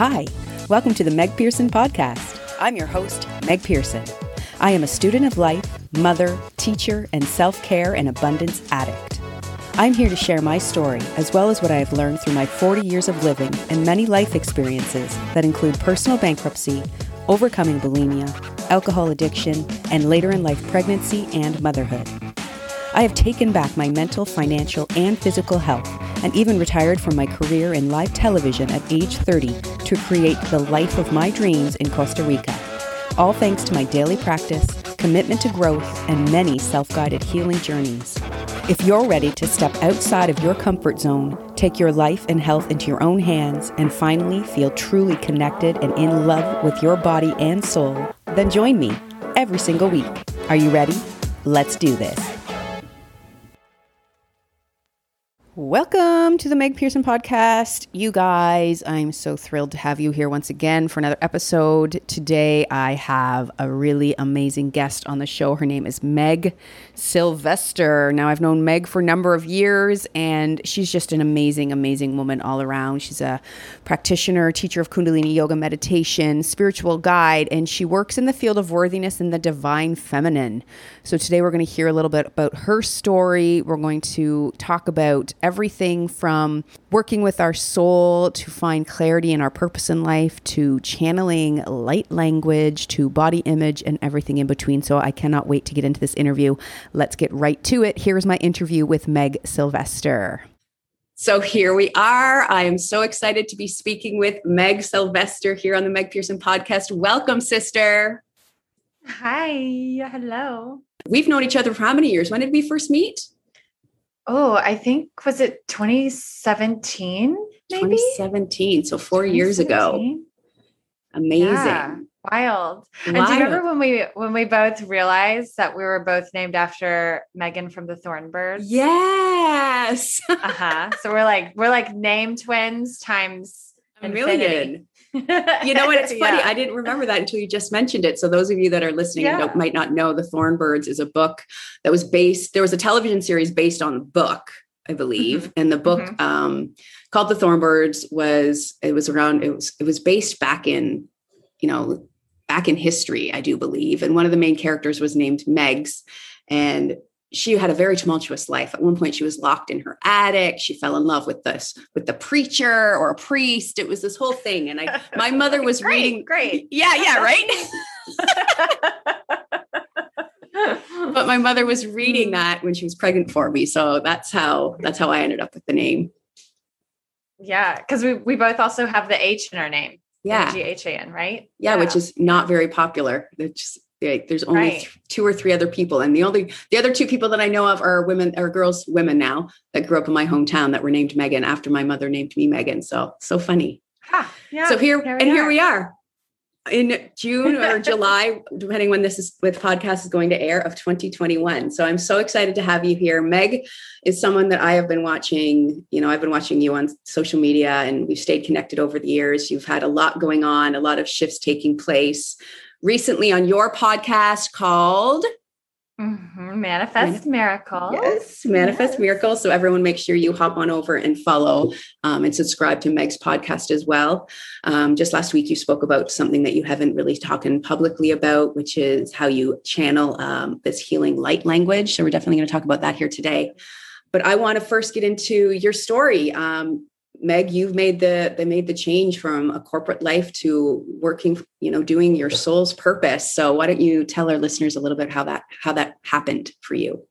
Hi, welcome to the Meg Pearson Podcast. I'm your host, Meg Pearson. I am a student of life, mother, teacher, and self care and abundance addict. I'm here to share my story as well as what I have learned through my 40 years of living and many life experiences that include personal bankruptcy, overcoming bulimia, alcohol addiction, and later in life pregnancy and motherhood. I have taken back my mental, financial, and physical health and even retired from my career in live television at age 30 to create the life of my dreams in Costa Rica. All thanks to my daily practice, commitment to growth, and many self guided healing journeys. If you're ready to step outside of your comfort zone, take your life and health into your own hands, and finally feel truly connected and in love with your body and soul, then join me every single week. Are you ready? Let's do this. Welcome to the Meg Pearson podcast. You guys, I'm so thrilled to have you here once again for another episode. Today, I have a really amazing guest on the show. Her name is Meg Sylvester. Now, I've known Meg for a number of years, and she's just an amazing, amazing woman all around. She's a practitioner, teacher of Kundalini yoga meditation, spiritual guide, and she works in the field of worthiness and the divine feminine. So, today, we're going to hear a little bit about her story. We're going to talk about everything from working with our soul to find clarity in our purpose in life to channeling light language to body image and everything in between. So I cannot wait to get into this interview. Let's get right to it. Here's my interview with Meg Sylvester. So here we are. I am so excited to be speaking with Meg Sylvester here on the Meg Pearson podcast. Welcome, sister. Hi. Hello. We've known each other for how many years? When did we first meet? Oh, I think was it 2017? Maybe? 2017. So four 2017? years ago. Amazing. Yeah, wild. wild. And do you remember when we when we both realized that we were both named after Megan from the Thorn Birds? Yes. uh-huh. So we're like we're like name twins times a million. You know what? It's funny. Yeah. I didn't remember that until you just mentioned it. So those of you that are listening yeah. might not know, The Thorn Birds is a book that was based. There was a television series based on the book, I believe, mm-hmm. and the book mm-hmm. um, called The Thorn Birds was it was around. It was it was based back in, you know, back in history, I do believe, and one of the main characters was named Megs, and she had a very tumultuous life. At one point, she was locked in her attic. She fell in love with this with the preacher or a priest. It was this whole thing. And I, my mother was great, reading. Great, yeah, yeah, right. but my mother was reading mm. that when she was pregnant for me, so that's how that's how I ended up with the name. Yeah, because we we both also have the H in our name. Yeah, G H A N, right? Yeah, yeah, which is not very popular. It's there's only right. th- two or three other people and the only the other two people that i know of are women or girls women now that grew up in my hometown that were named megan after my mother named me megan so so funny yeah, so here, here and are. here we are in June or July, depending when this is with podcast is going to air of 2021. So I'm so excited to have you here. Meg is someone that I have been watching. You know, I've been watching you on social media, and we've stayed connected over the years. You've had a lot going on, a lot of shifts taking place recently on your podcast called mm-hmm. Manifest Miracle. Yes, Manifest yes. Miracle. So everyone make sure you hop on over and follow um, and subscribe to Meg's podcast as well. Um, just last week, you spoke about something that you haven't really talking publicly about, which is how you channel um, this healing light language. So we're definitely going to talk about that here today. But I want to first get into your story. Um, Meg, you've made the they made the change from a corporate life to working, you know, doing your soul's purpose. So why don't you tell our listeners a little bit how that how that happened for you?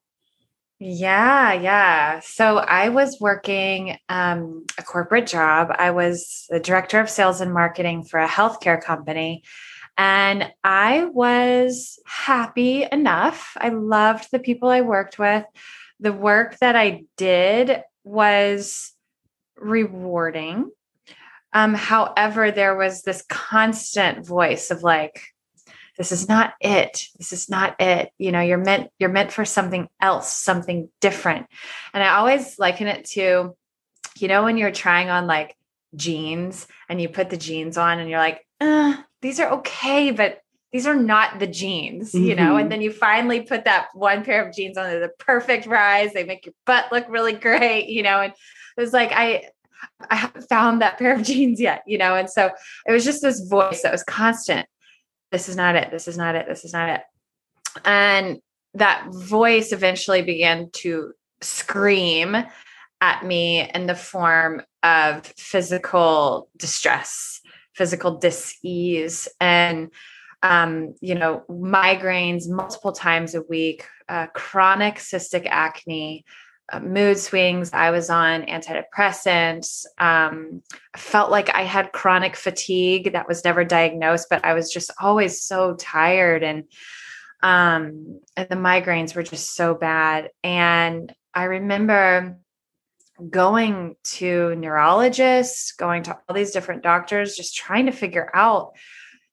Yeah, yeah. So I was working um, a corporate job. I was the director of sales and marketing for a healthcare company. And I was happy enough. I loved the people I worked with. The work that I did was rewarding. Um, however, there was this constant voice of like, this is not it. This is not it. You know, you're meant, you're meant for something else, something different. And I always liken it to, you know, when you're trying on like jeans and you put the jeans on and you're like, uh, these are okay, but these are not the jeans, you know, and mm-hmm. then you finally put that one pair of jeans on, the perfect rise. They make your butt look really great, you know, and it was like I I haven't found that pair of jeans yet, you know? And so it was just this voice that was constant. This is not it. This is not it. This is not it. And that voice eventually began to scream at me in the form of physical distress, physical dis-ease, and um, you know, migraines multiple times a week, uh, chronic cystic acne, mood swings. I was on antidepressants. Um, felt like I had chronic fatigue that was never diagnosed, but I was just always so tired and um, and the migraines were just so bad. And I remember going to neurologists, going to all these different doctors, just trying to figure out,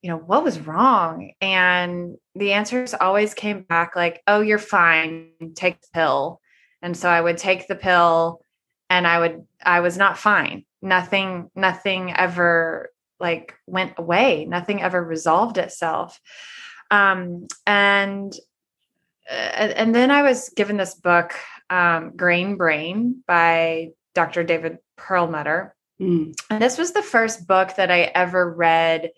you know, what was wrong. And the answers always came back like, oh, you're fine, take the pill. And so I would take the pill and I would, I was not fine. Nothing, nothing ever like went away. Nothing ever resolved itself. Um, and, uh, and then I was given this book, um, Grain Brain by Dr. David Perlmutter. Mm. And this was the first book that I ever read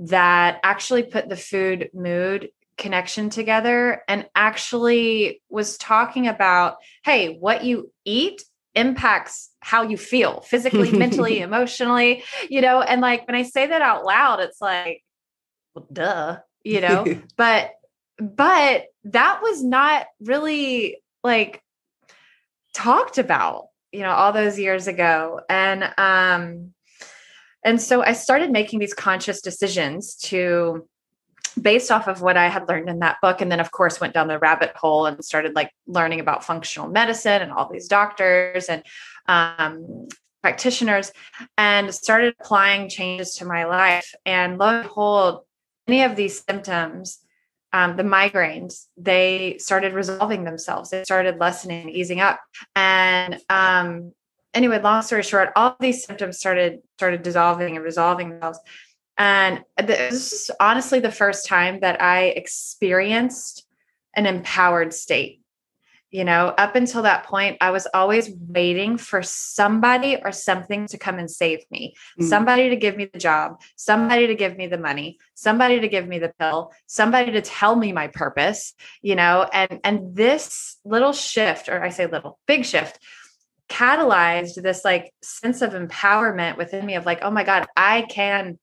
that actually put the food mood connection together and actually was talking about hey, what you eat impacts how you feel physically, mentally, emotionally, you know. And like when I say that out loud, it's like, well, duh, you know, but but that was not really like talked about, you know, all those years ago. And um and so I started making these conscious decisions to based off of what I had learned in that book. And then, of course, went down the rabbit hole and started like learning about functional medicine and all these doctors and um, practitioners and started applying changes to my life. And lo and behold, any of these symptoms, um, the migraines, they started resolving themselves. They started lessening, easing up. And um, anyway, long story short, all these symptoms started started dissolving and resolving themselves. And this is honestly the first time that I experienced an empowered state. You know, up until that point, I was always waiting for somebody or something to come and save me, mm. somebody to give me the job, somebody to give me the money, somebody to give me the pill, somebody to tell me my purpose, you know, and and this little shift, or I say little, big shift, catalyzed this like sense of empowerment within me of like, oh my God, I can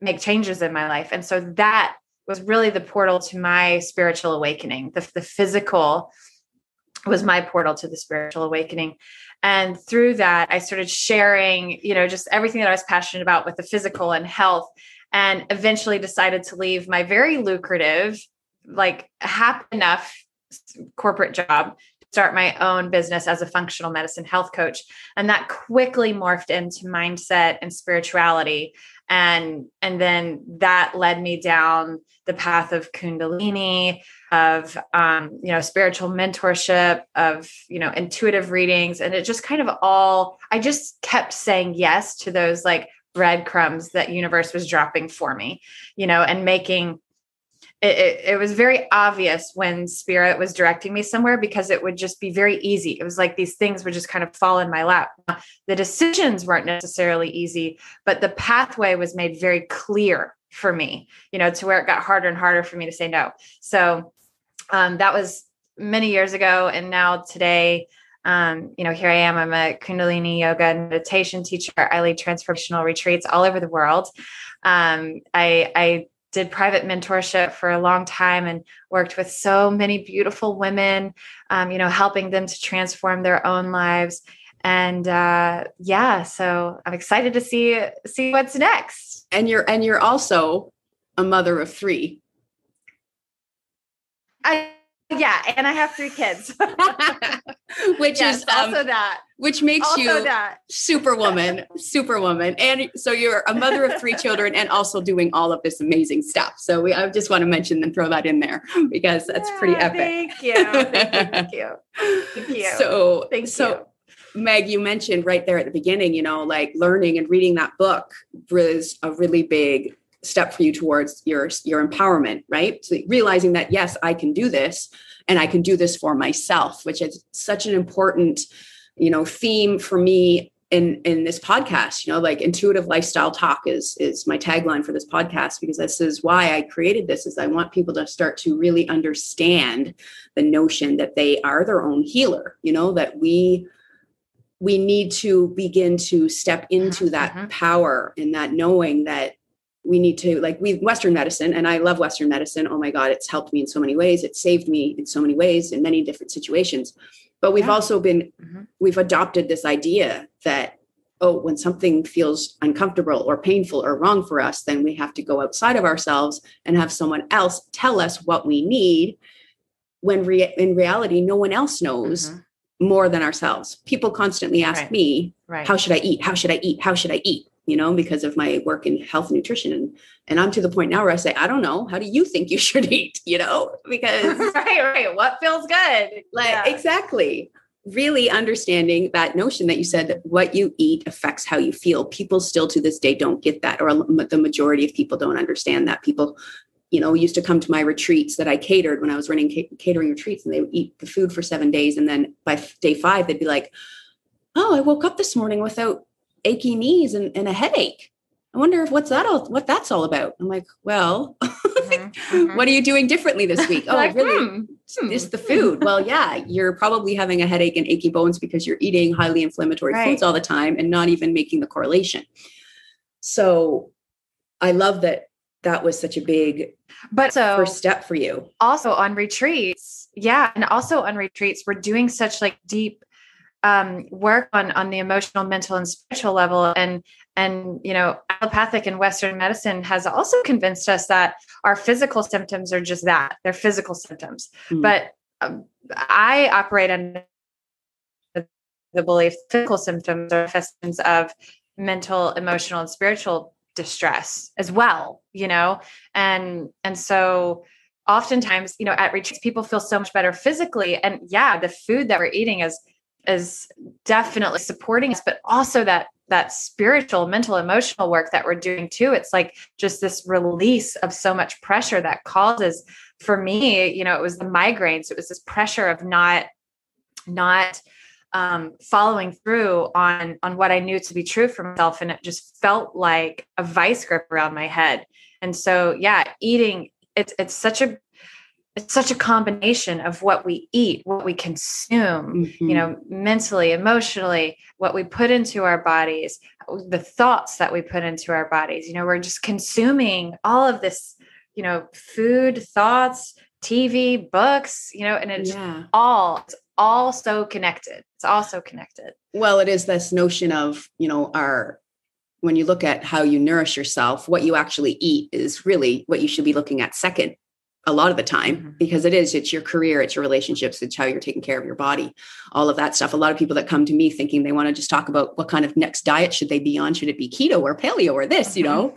make changes in my life. And so that was really the portal to my spiritual awakening. The, the physical was my portal to the spiritual awakening. And through that, I started sharing, you know, just everything that I was passionate about with the physical and health, and eventually decided to leave my very lucrative, like happy enough corporate job start my own business as a functional medicine health coach. And that quickly morphed into mindset and spirituality. And and then that led me down the path of kundalini of um, you know spiritual mentorship of you know intuitive readings. And it just kind of all i just kept saying yes to those like breadcrumbs that universe was dropping for me you know and making it, it, it, was very obvious when spirit was directing me somewhere because it would just be very easy. It was like these things would just kind of fall in my lap. The decisions weren't necessarily easy, but the pathway was made very clear for me, you know, to where it got harder and harder for me to say no. So um, that was many years ago. And now today, um, you know, here I am. I'm a Kundalini yoga and meditation teacher. I lead transformational retreats all over the world. Um, I, I did private mentorship for a long time and worked with so many beautiful women, um, you know, helping them to transform their own lives. And uh, yeah, so I'm excited to see see what's next. And you're and you're also a mother of three. I yeah, and I have three kids, which yes, is um, also that, which makes also you that. superwoman, superwoman, and so you're a mother of three children, and also doing all of this amazing stuff. So we, I just want to mention and throw that in there because that's yeah, pretty epic. Thank you, thank you, thank you. So, thank so, you. Meg, you mentioned right there at the beginning, you know, like learning and reading that book was a really big step for you towards your your empowerment right so realizing that yes i can do this and i can do this for myself which is such an important you know theme for me in in this podcast you know like intuitive lifestyle talk is is my tagline for this podcast because this is why i created this is i want people to start to really understand the notion that they are their own healer you know that we we need to begin to step into mm-hmm. that mm-hmm. power and that knowing that we need to like we western medicine and i love western medicine oh my god it's helped me in so many ways it saved me in so many ways in many different situations but we've yeah. also been mm-hmm. we've adopted this idea that oh when something feels uncomfortable or painful or wrong for us then we have to go outside of ourselves and have someone else tell us what we need when re- in reality no one else knows mm-hmm. more than ourselves people constantly ask right. me right. how should i eat how should i eat how should i eat you know because of my work in health and nutrition. And and i'm to the point now where i say i don't know. How do you think you should eat? You know? Because right right. What feels good? Like yeah. exactly. Really understanding that notion that you said that what you eat affects how you feel. People still to this day don't get that, or the majority of people don't understand that. People, you know, used to come to my retreats that I catered when I was running catering retreats, and they would eat the food for seven days, and then by day five they'd be like, "Oh, I woke up this morning without achy knees and, and a headache." I wonder if what's that all what that's all about. I'm like, well, mm-hmm, mm-hmm. what are you doing differently this week? oh, like, really? Hmm, hmm, the food. well, yeah, you're probably having a headache and achy bones because you're eating highly inflammatory right. foods all the time and not even making the correlation. So I love that that was such a big but so first step for you. Also on retreats, yeah, and also on retreats, we're doing such like deep um, work on on the emotional, mental, and spiritual level, and and you know allopathic and western medicine has also convinced us that our physical symptoms are just that they're physical symptoms. Mm. but um, i operate on the belief physical symptoms are manifestations of mental emotional and spiritual distress as well you know? And and so oftentimes you know at retreats people feel so much better physically. And yeah the food that we're eating is is definitely supporting us but also that that spiritual mental emotional work that we're doing too. It's like just this release of so much pressure that causes for me you know it was the migraines. It was this pressure of not not um, following through on on what i knew to be true for myself. And it just felt like a vice grip around my head. And so yeah eating it's it's such a it's such a combination of what we eat, what we consume, mm-hmm. you know, mentally, emotionally, what we put into our bodies, the thoughts that we put into our bodies. You know, we're just consuming all of this, you know, food, thoughts, TV, books, you know, and it's yeah. all it's all so connected. It's all so connected. Well, it is this notion of, you know, our when you look at how you nourish yourself, what you actually eat is really what you should be looking at second a lot of the time mm-hmm. because it is it's your career it's your relationships it's how you're taking care of your body all of that stuff a lot of people that come to me thinking they want to just talk about what kind of next diet should they be on should it be keto or paleo or this mm-hmm. you know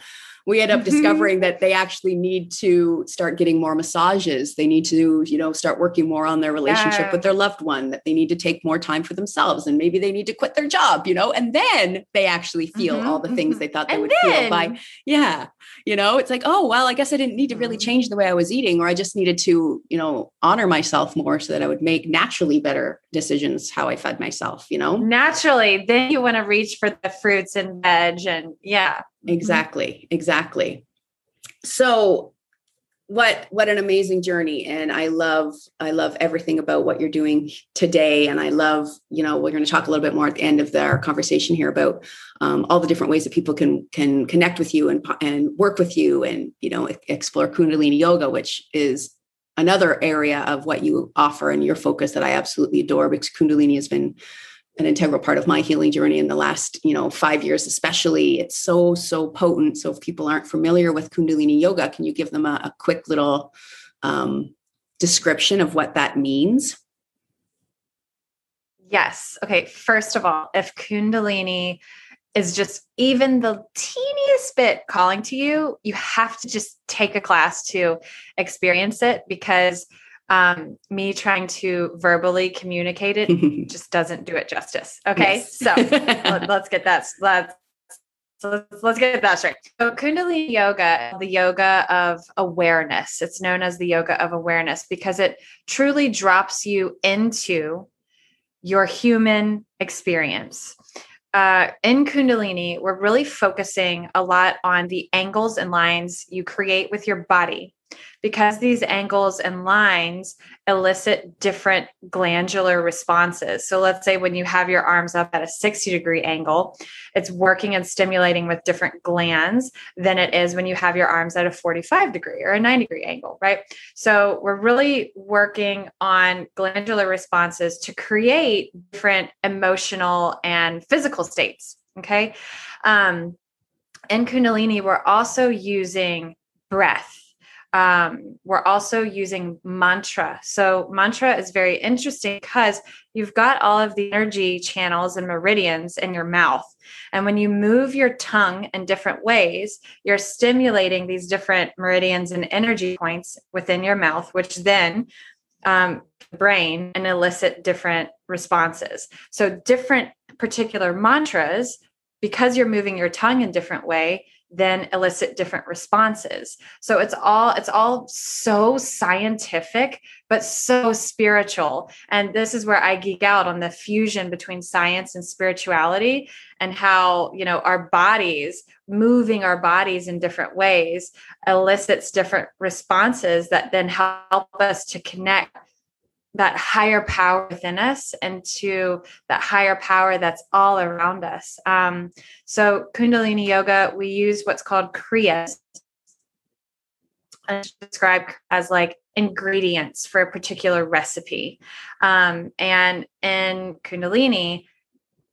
we end up mm-hmm. discovering that they actually need to start getting more massages they need to you know start working more on their relationship yeah. with their loved one that they need to take more time for themselves and maybe they need to quit their job you know and then they actually feel mm-hmm. all the things mm-hmm. they thought they and would then, feel by yeah you know it's like oh well i guess i didn't need to really mm-hmm. change the way i was eating or i just needed to you know honor myself more so that i would make naturally better decisions how i fed myself you know naturally then you want to reach for the fruits and veg and yeah. Exactly. Exactly. So what what an amazing journey and i love i love everything about what you're doing today and i love you know we're going to talk a little bit more at the end of the, our conversation here about um, all the different ways that people can can connect with you and and work with you and you know explore kundalini yoga which is another area of what you offer and your focus that i absolutely adore because kundalini has been an integral part of my healing journey in the last you know five years especially. It's so so potent. So if people aren't familiar with kundalini yoga can you give them a, a quick little um, description of what that means? Yes. Okay first of all if kundalini is just even the teeniest bit calling to you you have to just take a class to experience it because um, me trying to verbally communicate it just doesn't do it justice. Okay, yes. so let, us get that. Let's so let's, let's get that straight. So Kundalini yoga, the yoga of awareness. It's known as the yoga of awareness because it truly drops you into your human experience. uh, in Kundalini, we're really focusing a lot on the angles and lines you create with your body because these angles and lines elicit different glandular responses. So let's say when you have your arms up at a 60 degree angle, it's working and stimulating with different glands than it is when you have your arms at a 45 degree or a 90 degree angle, right? So we're really working on glandular responses to create different emotional and physical states. Okay. Um, in Kundalini, we're also using breath um, we're also using mantra. So, mantra is very interesting because you've got all of the energy channels and meridians in your mouth. And when you move your tongue in different ways, you're stimulating these different meridians and energy points within your mouth, which then um, brain and elicit different responses. So, different particular mantras, because you're moving your tongue in different way, then elicit different responses. So it's all it's all so scientific but so spiritual. And this is where i geek out on the fusion between science and spirituality and how you know our bodies moving our bodies in different ways elicits different responses that then help us to connect that higher power within us and to that higher power that's all around us. Um, so, Kundalini Yoga, we use what's called Kriyas, and described as like ingredients for a particular recipe. Um, and in Kundalini,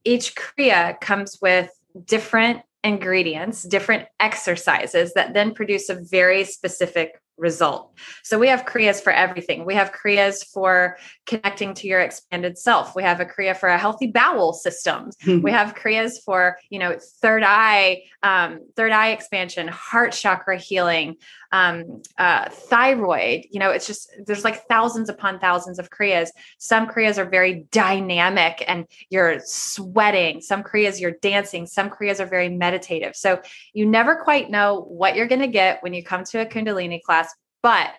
each Kriya comes with different ingredients, different exercises that then produce a very specific result. So we have Kriyas for everything. We have Kriyas for connecting to your expanded self. We have a Kriya for a healthy bowel system. we have Kriyas for, you know, third eye, um, third eye expansion, heart chakra healing, um, uh, thyroid. You know, it's just, there's like thousands upon thousands of Kriyas. Some Kriyas are very dynamic and you're sweating. Some Kriyas you're dancing. Some Kriyas are very meditative. So you never quite know what you're going to get when you come to a Kundalini class but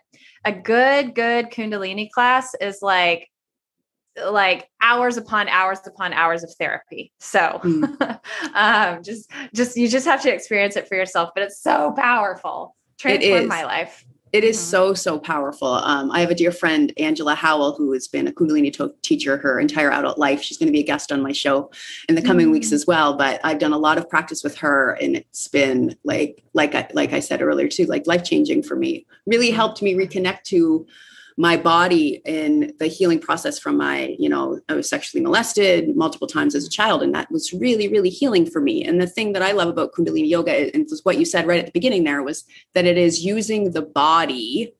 a good, good Kundalini class is like like hours upon hours upon hours of therapy. So mm. um, just just you just have to experience it for yourself. But it's so powerful. Transform my life. It is mm-hmm. so so powerful. Um, I have a dear friend, Angela Howell, who has been a Kundalini to- teacher her entire adult life. She's going to be a guest on my show in the coming mm-hmm. weeks as well. But I've done a lot of practice with her, and it's been like like I, like I said earlier too, like life changing for me. Really helped me reconnect to my body in the healing process from my, you know, I was sexually molested multiple times as a child, and that was really, really healing for me. And the thing that I love about Kundalini Yoga, and was what you said right at the beginning there, was that it is using the body,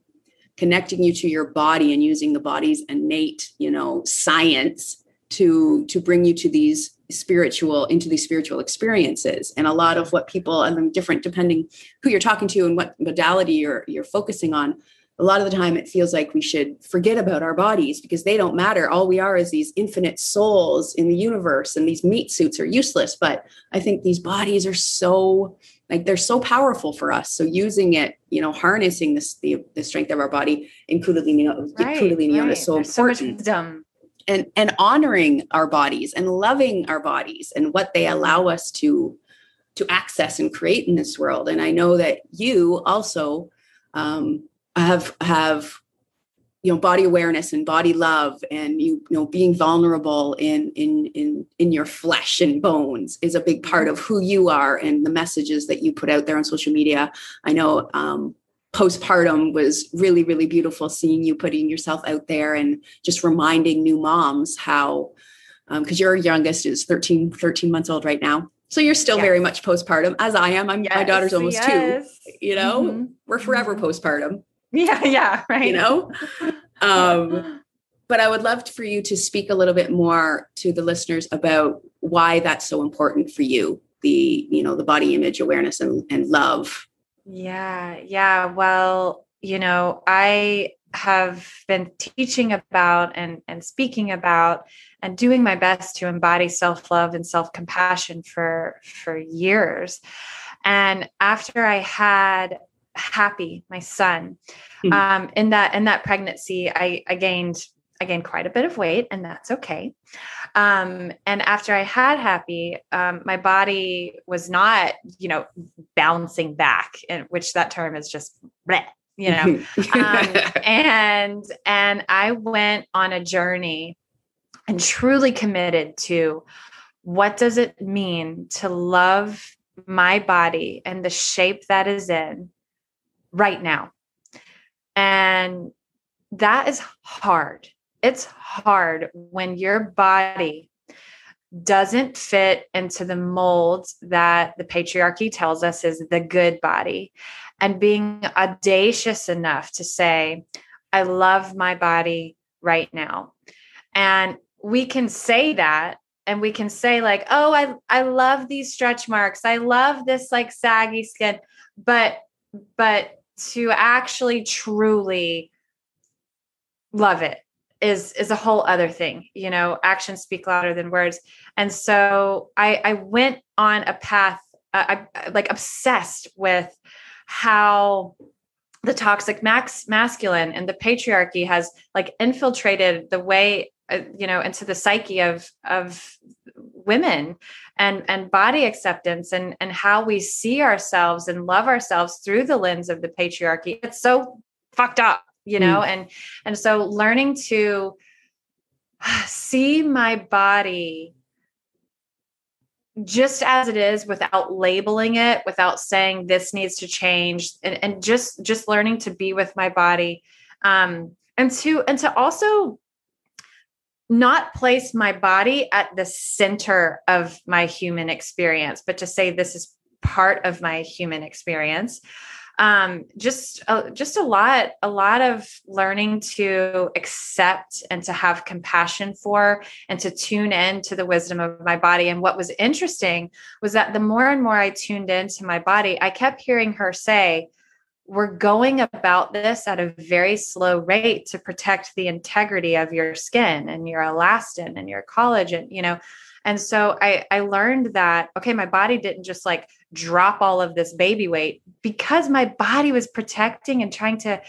connecting you to your body, and using the body's innate, you know, science to to bring you to these spiritual into these spiritual experiences and a lot of what people and different depending who you're talking to and what modality you're you're focusing on a lot of the time it feels like we should forget about our bodies because they don't matter. All we are is these infinite souls in the universe and these meat suits are useless. But i think these bodies are so like they're so powerful for us. So using it you know harnessing this the, the strength of our body in kundalini right, kundalini right. is so There's important. so and and honoring our bodies and loving our bodies and what they allow us to to access and create in this world. And i know that you also um, have have you know body awareness and body love and you, you know being vulnerable in in in in your flesh and bones is a big part of who you are and the messages that you put out there on social media i know um, postpartum was really really beautiful seeing you putting yourself out there and just reminding new moms how because um, your youngest is 13 13 months old right now so you're still yes. very much postpartum as i am i'm yes, my daughter's almost yes. two you know mm-hmm. we're forever mm-hmm. postpartum yeah, yeah, right. You know? Um, but I would love for you to speak a little bit more to the listeners about why that's so important for you, the, you know, the body image awareness and, and love. Yeah, yeah. Well, you know, I have been teaching about and, and speaking about and doing my best to embody self-love and self-compassion for for years. And after I had happy my son mm-hmm. um, in that in that pregnancy I, I gained I gained quite a bit of weight, and that's okay. Um, and after I had happy, um, my body was not, you know, bouncing back, and which that term is just bleh, you know. um, and and I went on a journey and truly committed to what does it mean to love my body and the shape that is in right now. And that is hard. It's hard when your body doesn't fit into the mold that the patriarchy tells us is the good body. And being audacious enough to say, I love my body right now. And we can say that and we can say like oh i i love these stretch marks i love this like saggy skin but but to actually truly love it is is a whole other thing you know actions speak louder than words. And so i i went on a path uh, I, like obsessed with how the toxic max masculine and the patriarchy has like infiltrated the way uh, you know into the psyche of of women and and body acceptance and and how we see ourselves and love ourselves through the lens of the patriarchy it's so fucked up you know mm. and and so learning to see my body just as it is without labeling it without saying this needs to change and, and just just learning to be with my body um and to and to also not place my body at the center of my human experience, but to say this is part of my human experience. Um, just uh, just a lot a lot of learning to accept and to have compassion for and to tune in to the wisdom of my body and what was interesting was that the more and more i tuned into my body i kept hearing her say we're going about this at a very slow rate to protect the integrity of your skin and your elastin and your collagen you know? And so i i learned that okay my body didn't just like drop all of this baby weight because my body was protecting and trying to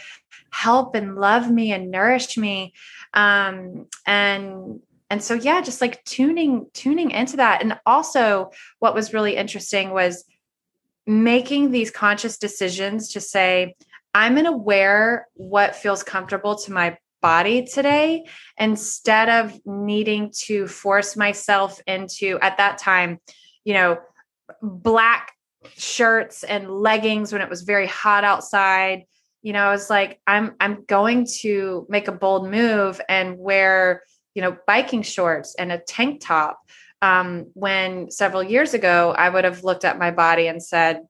help and love me and nourish me. Um and and so yeah just like tuning tuning into that. And also what was really interesting was making these conscious decisions to say, I'm going to wear what feels comfortable to my body today instead of needing to force myself into, at that time, you know, black shirts and leggings when it was very hot outside. You know i was like i'm i'm going to make a bold move and wear you know biking shorts and a tank top um, when several years ago I would have looked at my body and said,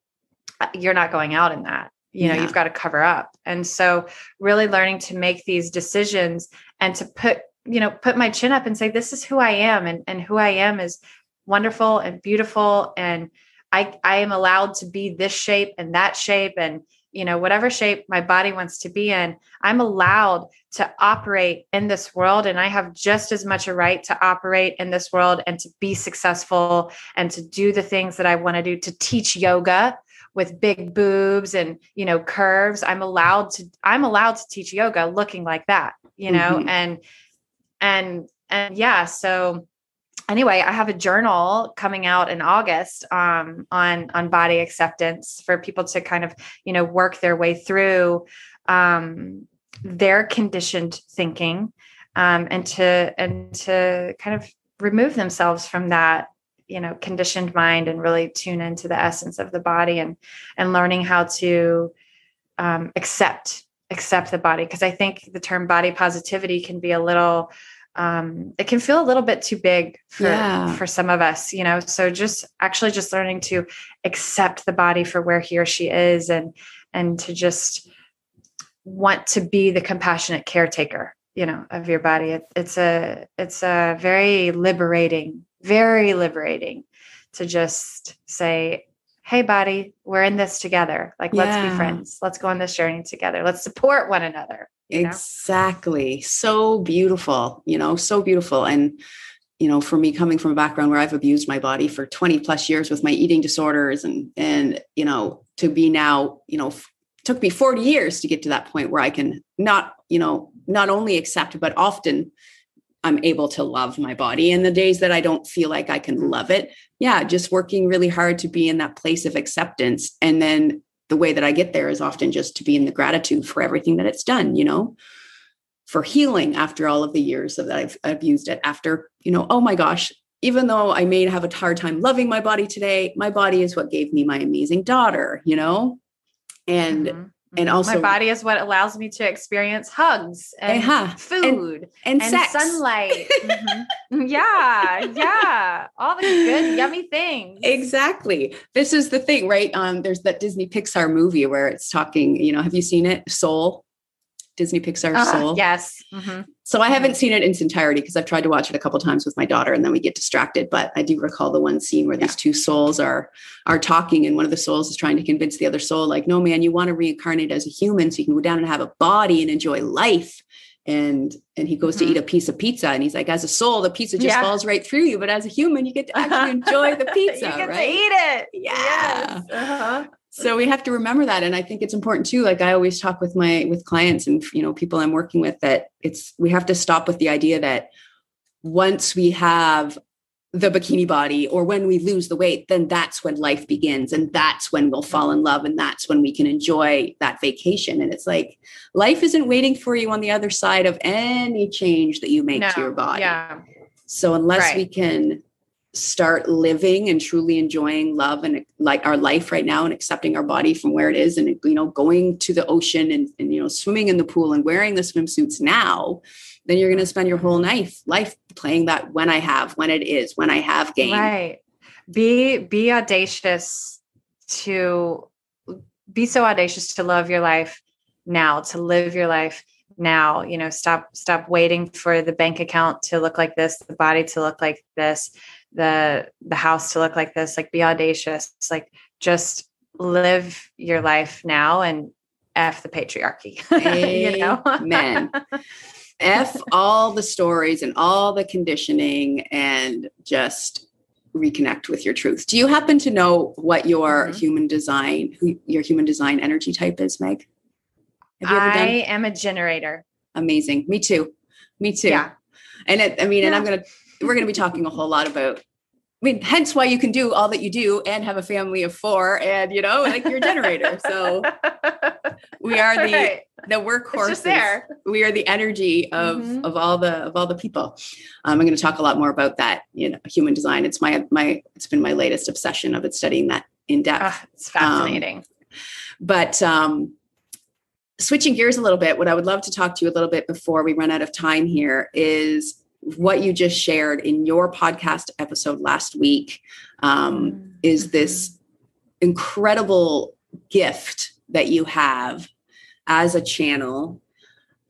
uh, You're not going out in that. You know, yeah. you've got to cover up. And so, really learning to make these decisions and to put, you know, put my chin up and say, This is who I am. And, and who I am is wonderful and beautiful. And I, I am allowed to be this shape and that shape. And you know, whatever shape my body wants to be in, I'm allowed to operate in this world. And I have just as much a right to operate in this world and to be successful and to do the things that I want to do, to teach yoga with big boobs and you know curves i'm allowed to i'm allowed to teach yoga looking like that you know mm-hmm. and and and yeah so anyway, I have a journal coming out in August um, on on body acceptance for people to kind of you know work their way through um, their conditioned thinking um, and to and to kind of remove themselves from that you know conditioned mind and really tune into the essence of the body and and learning how to um, accept accept the body. Because I think the term body positivity can be a little um, it can feel a little bit too big for yeah. for some of us, you know. So just actually just learning to accept the body for where he or she is, and and to just want to be the compassionate caretaker, you know, of your body. It, it's a it's a very liberating, very liberating to just say, "Hey, body, we're in this together. Like, yeah. let's be friends. Let's go on this journey together. Let's support one another." Exactly. So beautiful, you know, so beautiful. And, you know, for me coming from a background where I've abused my body for 20 plus years with my eating disorders and, and, you know, to be now, you know, took me 40 years to get to that point where I can not, you know, not only accept, but often I'm able to love my body. And the days that I don't feel like I can love it, yeah, just working really hard to be in that place of acceptance. And then the way that I get there is often just to be in the gratitude for everything that it's done, you know, for healing after all of the years that I've, I've used it after, you know, oh my gosh, even though I may have a hard time loving my body today, my body is what gave me my amazing daughter, you know? And mm-hmm and mm-hmm. also my body is what allows me to experience hugs and uh-huh. food and, and, and sunlight. Mm-hmm. yeah yeah. All the good yummy things. Exactly. This is the thing right? Um there's that disney pixar movie where it's talking you know have you seen it? Soul Disney Pixar uh, Soul. Yes. Mm-hmm. So I haven't seen it in its entirety because I've tried to watch it a couple times with my daughter, and then we get distracted. But I do recall the one scene where yeah. these two souls are are talking, and one of the souls is trying to convince the other soul, like, "No, man, you want to reincarnate as a human so you can go down and have a body and enjoy life." And and he goes mm-hmm. to eat a piece of pizza, and he's like, "As a soul, the pizza just yeah. falls right through you, but as a human, you get to actually enjoy the pizza, you get right? To eat it, yeah." Yes. Uh-huh so we have to remember that. And i think it's important too like i always talk with my with clients and you know people i'm working with that it's we have to stop with the idea that once we have the bikini body or when we lose the weight then that's when life begins and that's when we'll fall in love and that's when we can enjoy that vacation. And it's like life isn't waiting for you on the other side of any change that you make no, to your body. Yeah. So unless right. we can start living and truly enjoying love and like our life right now and accepting our body from where it is and you know going to the ocean and, and you know swimming in the pool and wearing the swimsuits now then you're going to spend your whole life life playing that when i have when it is when i have game right. Be be audacious to be so audacious to love your life now to live your life now. You know stop stop waiting for the bank account to look like this the body to look like this the the house to look like this like be audacious like just live your life now and f the patriarchy you know? Amen. F all the stories and all the conditioning and just reconnect with your truth. Do you happen to know what your mm-hmm. human design who your human design energy type is meg? I am a generator. Amazing. Me too. Me too. Yeah. And it, i mean yeah. and i'm gonna we're going to be talking a whole lot about I mean, hence why you can do all that you do and have a family of four and, you know, like your generator. So we are the, right. the workhorse. there. We are the energy of, mm-hmm. of all the, of all the people. Um, I'm going to talk a lot more about that, you know, human design. It's my, my, it's been my latest obsession of it studying that in depth. Oh, it's fascinating. Um, but, um, switching gears a little bit, what I would love to talk to you a little bit before we run out of time here is what you just shared in your podcast episode last week um, mm-hmm. is this incredible gift that you have as a channel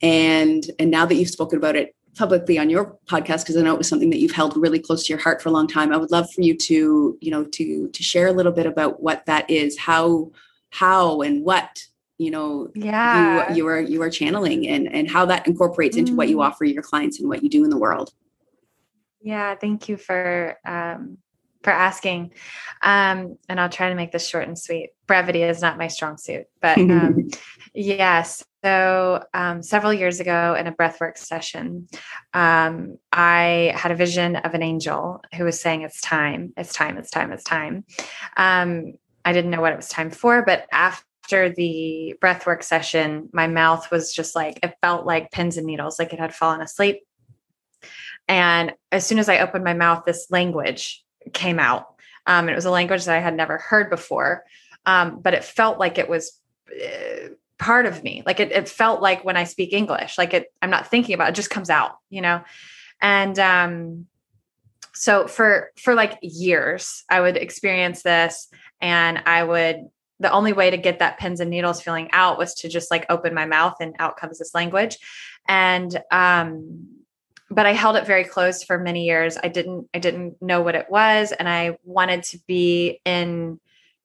and and now that you've spoken about it publicly on your podcast because i know it was something that you've held really close to your heart for a long time i would love for you to you know to to share a little bit about what that is how how and what you know yeah you, you are you are channeling and and how that incorporates into mm. what you mm. offer your clients and what you do in the world yeah thank you for um for asking um and i'll try to make this short and sweet brevity is not my strong suit but um yes so um, several years ago in a breathwork session um, i had a vision of an angel who was saying it's time it's time it's time it's time um, i didn't know what it was time for but after after the breathwork session, my mouth was just like, it felt like pins and needles, like it had fallen asleep. And as soon as I opened my mouth, this language came out. Um, it was a language that I had never heard before, um, but it felt like it was uh, part of me. Like it, it, felt like when I speak English, like it, I'm not thinking about it, it just comes out, you know? And um, so for for like years, I would experience this, and I would the only way to get that pins and needles feeling out was to just like open my mouth and out comes this language. And um but i held it very close for many years. I didn't i didn't know what it was and i wanted to be in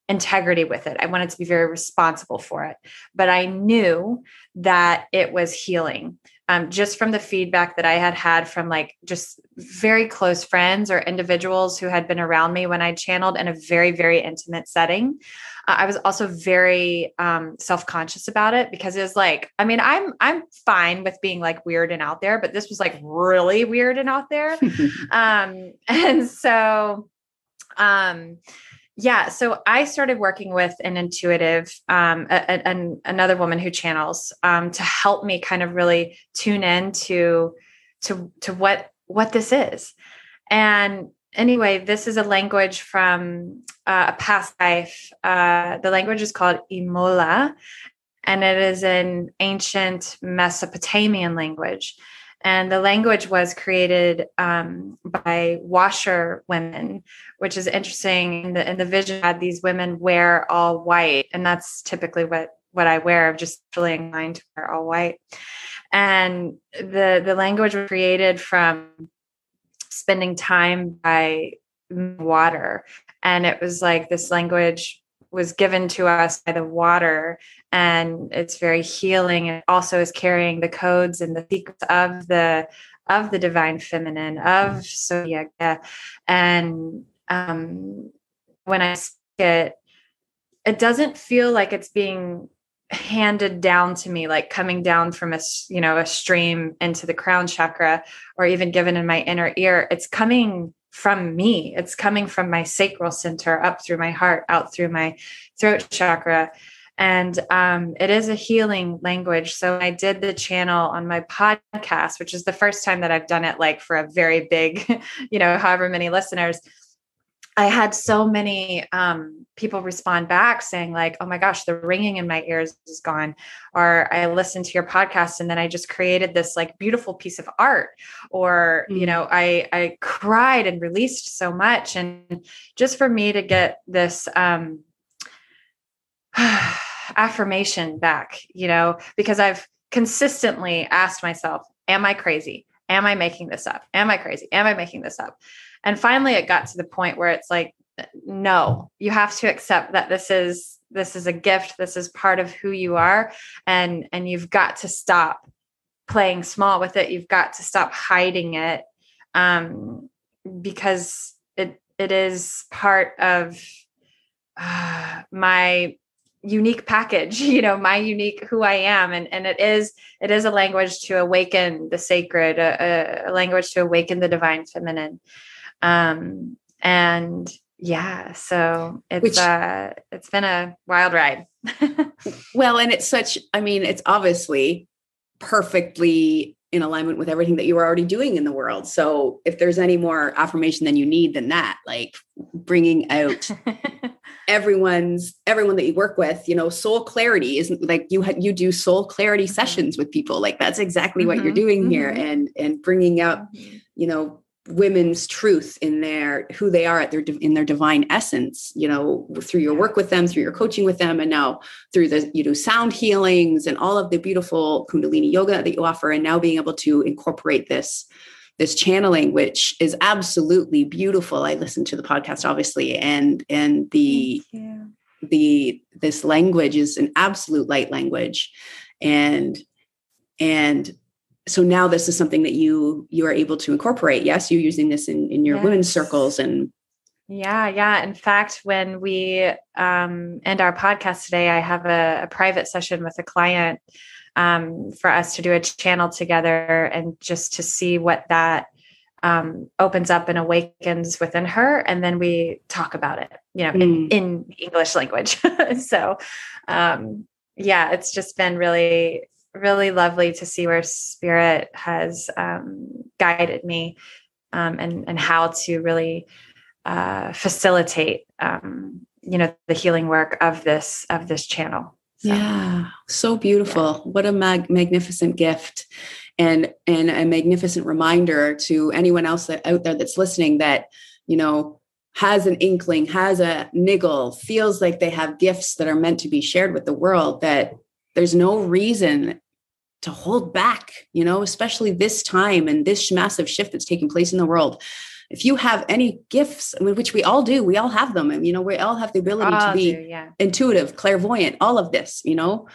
integrity with it. I wanted to be very responsible for it. But i knew that it was healing um, just from the feedback that I had had from like just very close friends or individuals who had been around me when I channeled in a very, very intimate setting. Uh, I was also very um, self-conscious about it because it was like, I mean, I'm I'm fine with being like weird and out there, but this was like really weird and out there. um, and so um yeah so i started working with an intuitive um a, a, another woman who channels um to help me kind of really tune in to to to what what this is. And anyway this is a language from uh, a past life uh, the language is called imola and it is an ancient mesopotamian language and the language was created um, by washer women, which is interesting. In the, in the vision, had these women wear all white, and that's typically what what I wear. I'm just really inclined to wear all white. And the the language was created from spending time by water, and it was like this language was given to us by the water and it's very healing it also is carrying the codes and the secrets of the of the divine feminine of Soyaga. And um, when I speak it, it doesn't feel like it's being handed down to me, like coming down from a, you know, a stream into the crown chakra or even given in my inner ear. It's coming from me. It's coming from my sacral center up through my heart, out through my throat chakra. And um, it is a healing language. So I did the channel on my podcast, which is the first time that I've done it like for a very big, you know, however many listeners. I had so many um, people respond back saying, like, oh my gosh, the ringing in my ears is gone. Or I listened to your podcast and then I just created this like beautiful piece of art. Or, mm-hmm. you mm. know, I I cried and released so much. And just for me to get this um affirmation back, you know, because I've consistently asked myself, am I crazy? Am I making this up? Am I crazy? Am I making this up? And finally it got to the point where it's like no, you have to accept that this is this is a gift, this is part of who you are and and you've got to stop playing small with it. You've got to stop hiding it um because it it is part of uh, my unique package you know my unique who i am. And and it is it is a language to awaken the sacred a, a language to awaken the divine feminine. Um and yeah so it's Which, uh it's been a wild ride. Well and it's such i mean it's obviously perfectly in alignment with everything that you are already doing in the world so if there's any more affirmation than you need than that like bringing out everyone's everyone that you work with you know soul clarity isn't like you you do soul clarity mm-hmm. sessions with people like that's exactly mm-hmm. what you're mm-hmm. doing mm-hmm. here and and bringing out mm-hmm. you know women's truth in their who they are at their in their divine essence you know through your work with them through your coaching with them and now through the you know sound healings and all of the beautiful kundalini yoga that you offer and now being able to incorporate this this channeling which is absolutely beautiful. I listened to the podcast obviously and and the the this language is an absolute light language. And and so now this is something that you you are able to incorporate yes you're using this in in your yes. women's circles and yeah yeah in fact when we um end our podcast today i have a, a private session with a client um, for us to do a channel together and just to see what that um, opens up and awakens within her and then we talk about it you know mm. in, in english language so um, yeah it's just been really really lovely to see where spirit has um, guided me um, and and how to really uh, facilitate um, you know the healing work of this of this channel. So, yeah. So beautiful. yeah. what a mag- magnificent gift and and a magnificent reminder to anyone else that, out there that's listening that you know has an inkling has a niggle feels like they have gifts that are meant to be shared with the world that there's no reason to hold back, you know, especially this time and this massive shift that's taking place in the world. If you have any gifts, which we all do, we all have them. And, you know, we all have the ability to be do, yeah. intuitive, clairvoyant, all of this, you know,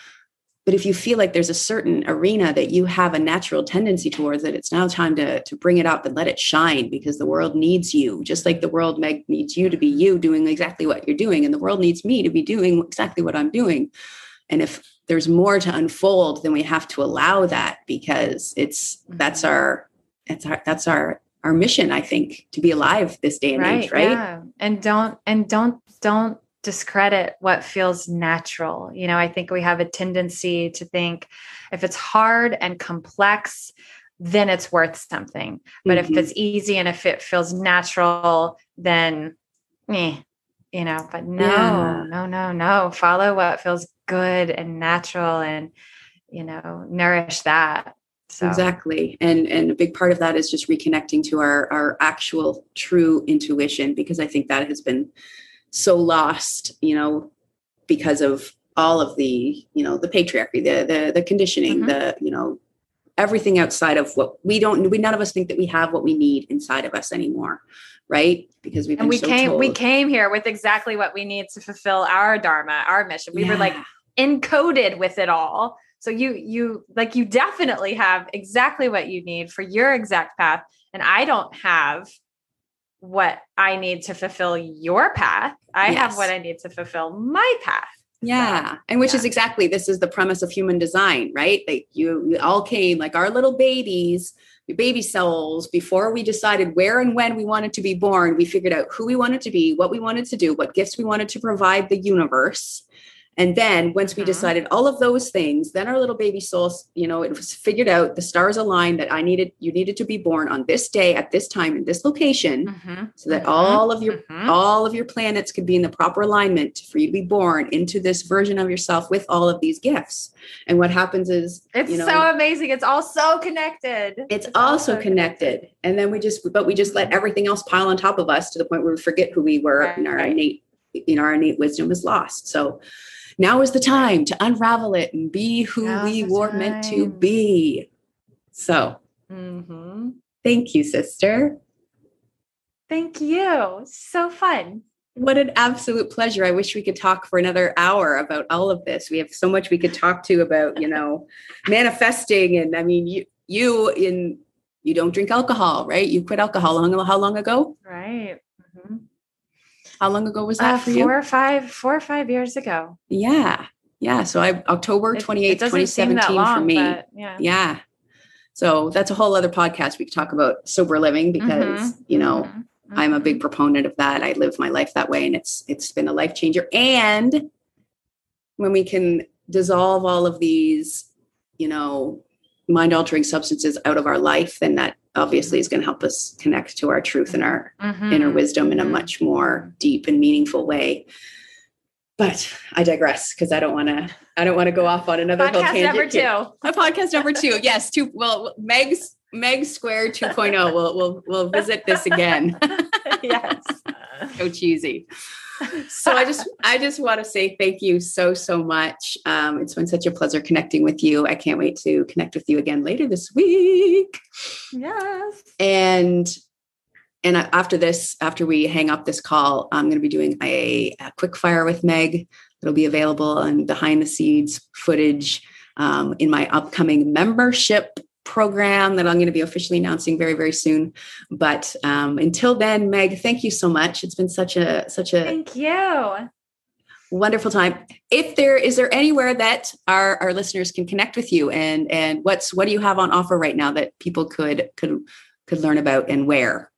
but if you feel like there's a certain arena that you have a natural tendency towards it it's now time to to bring it up and let it shine because the world needs you just like the world meg needs you to be you doing exactly what you're doing and the world needs me to be doing exactly what i'm doing and if there's more to unfold then we have to allow that because it's that's mm-hmm. our it's our that's our our mission i think to be alive this day and right, age right yeah. and don't and don't don't discredit what feels natural. You know, I think we have a tendency to think if it's hard and complex, then it's worth something. But mm-hmm. if it's easy and if it feels natural, then eh, you know, but no, yeah. no, no, no. Follow what feels good and natural and you know, nourish that. So. Exactly. And and a big part of that is just reconnecting to our our actual true intuition because I think that has been so lost, you know, because of all of the, you know, the patriarchy, the the, the conditioning, mm-hmm. the, you know, everything outside of what we don't we none of us think that we have what we need inside of us anymore right because we've and we so came told. we came here with exactly what we need to fulfill our dharma our mission we yeah. were like encoded with it all so you you like you definitely have exactly what you need for your exact path and i don't have what I need to fulfill your path. I yes. have what I need to fulfill my path. Yeah. So, and which yeah. is exactly this is the premise of human design, right? Like you we all came like our little babies, baby souls before we decided where and when we wanted to be born, we figured out who we wanted to be, what we wanted to do, what gifts we wanted to provide the universe. And then once we mm-hmm. decided all of those things, then our little baby souls, you know, it was figured out the stars aligned that I needed, you needed to be born on this day at this time in this location, mm-hmm. so that mm-hmm. all of your mm-hmm. all of your planets could be in the proper alignment for you to be born into this version of yourself with all of these gifts. And what happens is it's you know, so amazing. It's all so connected. It's, it's also connected. connected. And then we just but we just let mm-hmm. everything else pile on top of us to the point where we forget who we were right. and our innate, you know, our innate wisdom is lost. So now is the time to unravel it and be who Now's we were time. meant to be. So, mm-hmm. thank you, sister. Thank you. So fun. What an absolute pleasure. I wish we could talk for another hour about all of this. We have so much we could talk to about, you know, manifesting. And I mean, you, you in, you don't drink alcohol, right? You quit alcohol long, how long ago? Right. Mm-hmm. How long ago was that uh, for you? Four or five, four or five years ago. Yeah. Yeah. So I October 28th, 2017 long, for me. yeah. Yeah. So that's a whole other podcast. We could talk about sober living because, mm-hmm. you know, mm-hmm. I'm a big mm-hmm. proponent of that. I live my life that way and it's it's been a life changer. And when we can dissolve all of these, you know, mind altering substances out of our life, then that obviously is going to help us connect to our truth and our mm-hmm. inner wisdom in a mm-hmm. much more deep and meaningful way. But I digress because I don't want to. I don't want to go off on another podcast number two. A podcast number two. Yes, two. Well, Meg's Meg Square 2.0. We'll we'll we'll visit this again. yes. so cheesy so I just I just want to say thank you so so much. Um, it's been such a pleasure connecting with you. I can't wait to connect with you again later this week. Yes. And and after this, after we hang up this call, I'm going to be doing a, a quick fire with Meg. It'll be available on behind the scenes footage um, in my upcoming membership program that I'm going to be officially announcing very, very soon. But um, until then, Meg, thank you so much. It's been such a such a thank you. Wonderful time. If there is there anywhere that our, our listeners can connect with you and and what's what do you have on offer right now that people could could could learn about and where?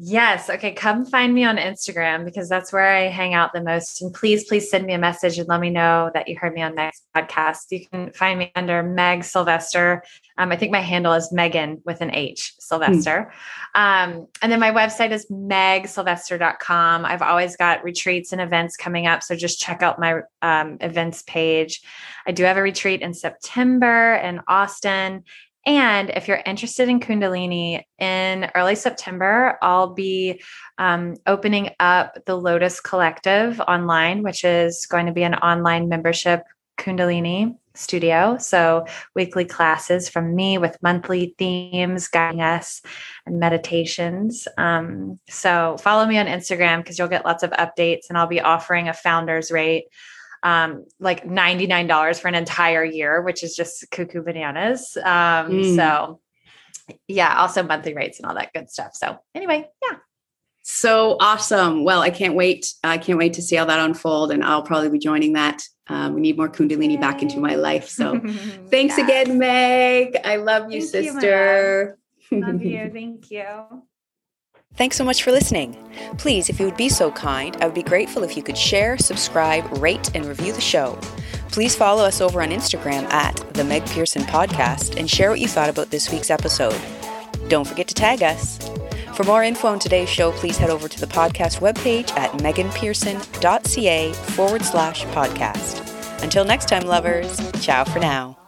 Yes. Okay. Come find me on Instagram because that's where I hang out the most. And please, please send me a message and let me know that you heard me on next podcast. You can find me under Meg Sylvester. Um, I think my handle is Meghan with an H, Sylvester. Mm. Um, and then my website is megsylvester.com. I've always got retreats and events coming up. So just check out my um, events page. I do have a retreat in September in Austin and if you're interested in Kundalini in early September, I'll be um, opening up the Lotus Collective online, which is going to be an online membership Kundalini studio. So, weekly classes from me with monthly themes guiding us and meditations. Um, so, follow me on Instagram because you'll get lots of updates and I'll be offering a founder's rate um, like $99 for an entire year, which is just cuckoo bananas. Um, Mm. So, yeah, also monthly rates and all that good stuff. So, anyway, yeah. So awesome. Well, I can't wait. I can't wait to see how that unfold. And I'll probably be joining that. Um, we need more Kundalini back into my life. So thanks Yeah. again, Meg. I love you, Thank you, sister. Love you. Thank you. Thanks so much for listening. Please, if you would be so kind, I would be grateful if you could share, subscribe, rate, and review the show. Please follow us over on Instagram at the Meg Pearson Podcast and share what you thought about this week's episode. Don't forget to tag us. For more info on today's show, please head over to the podcast webpage at meganpearson.ca forward slash podcast. Until next time, lovers, ciao for now.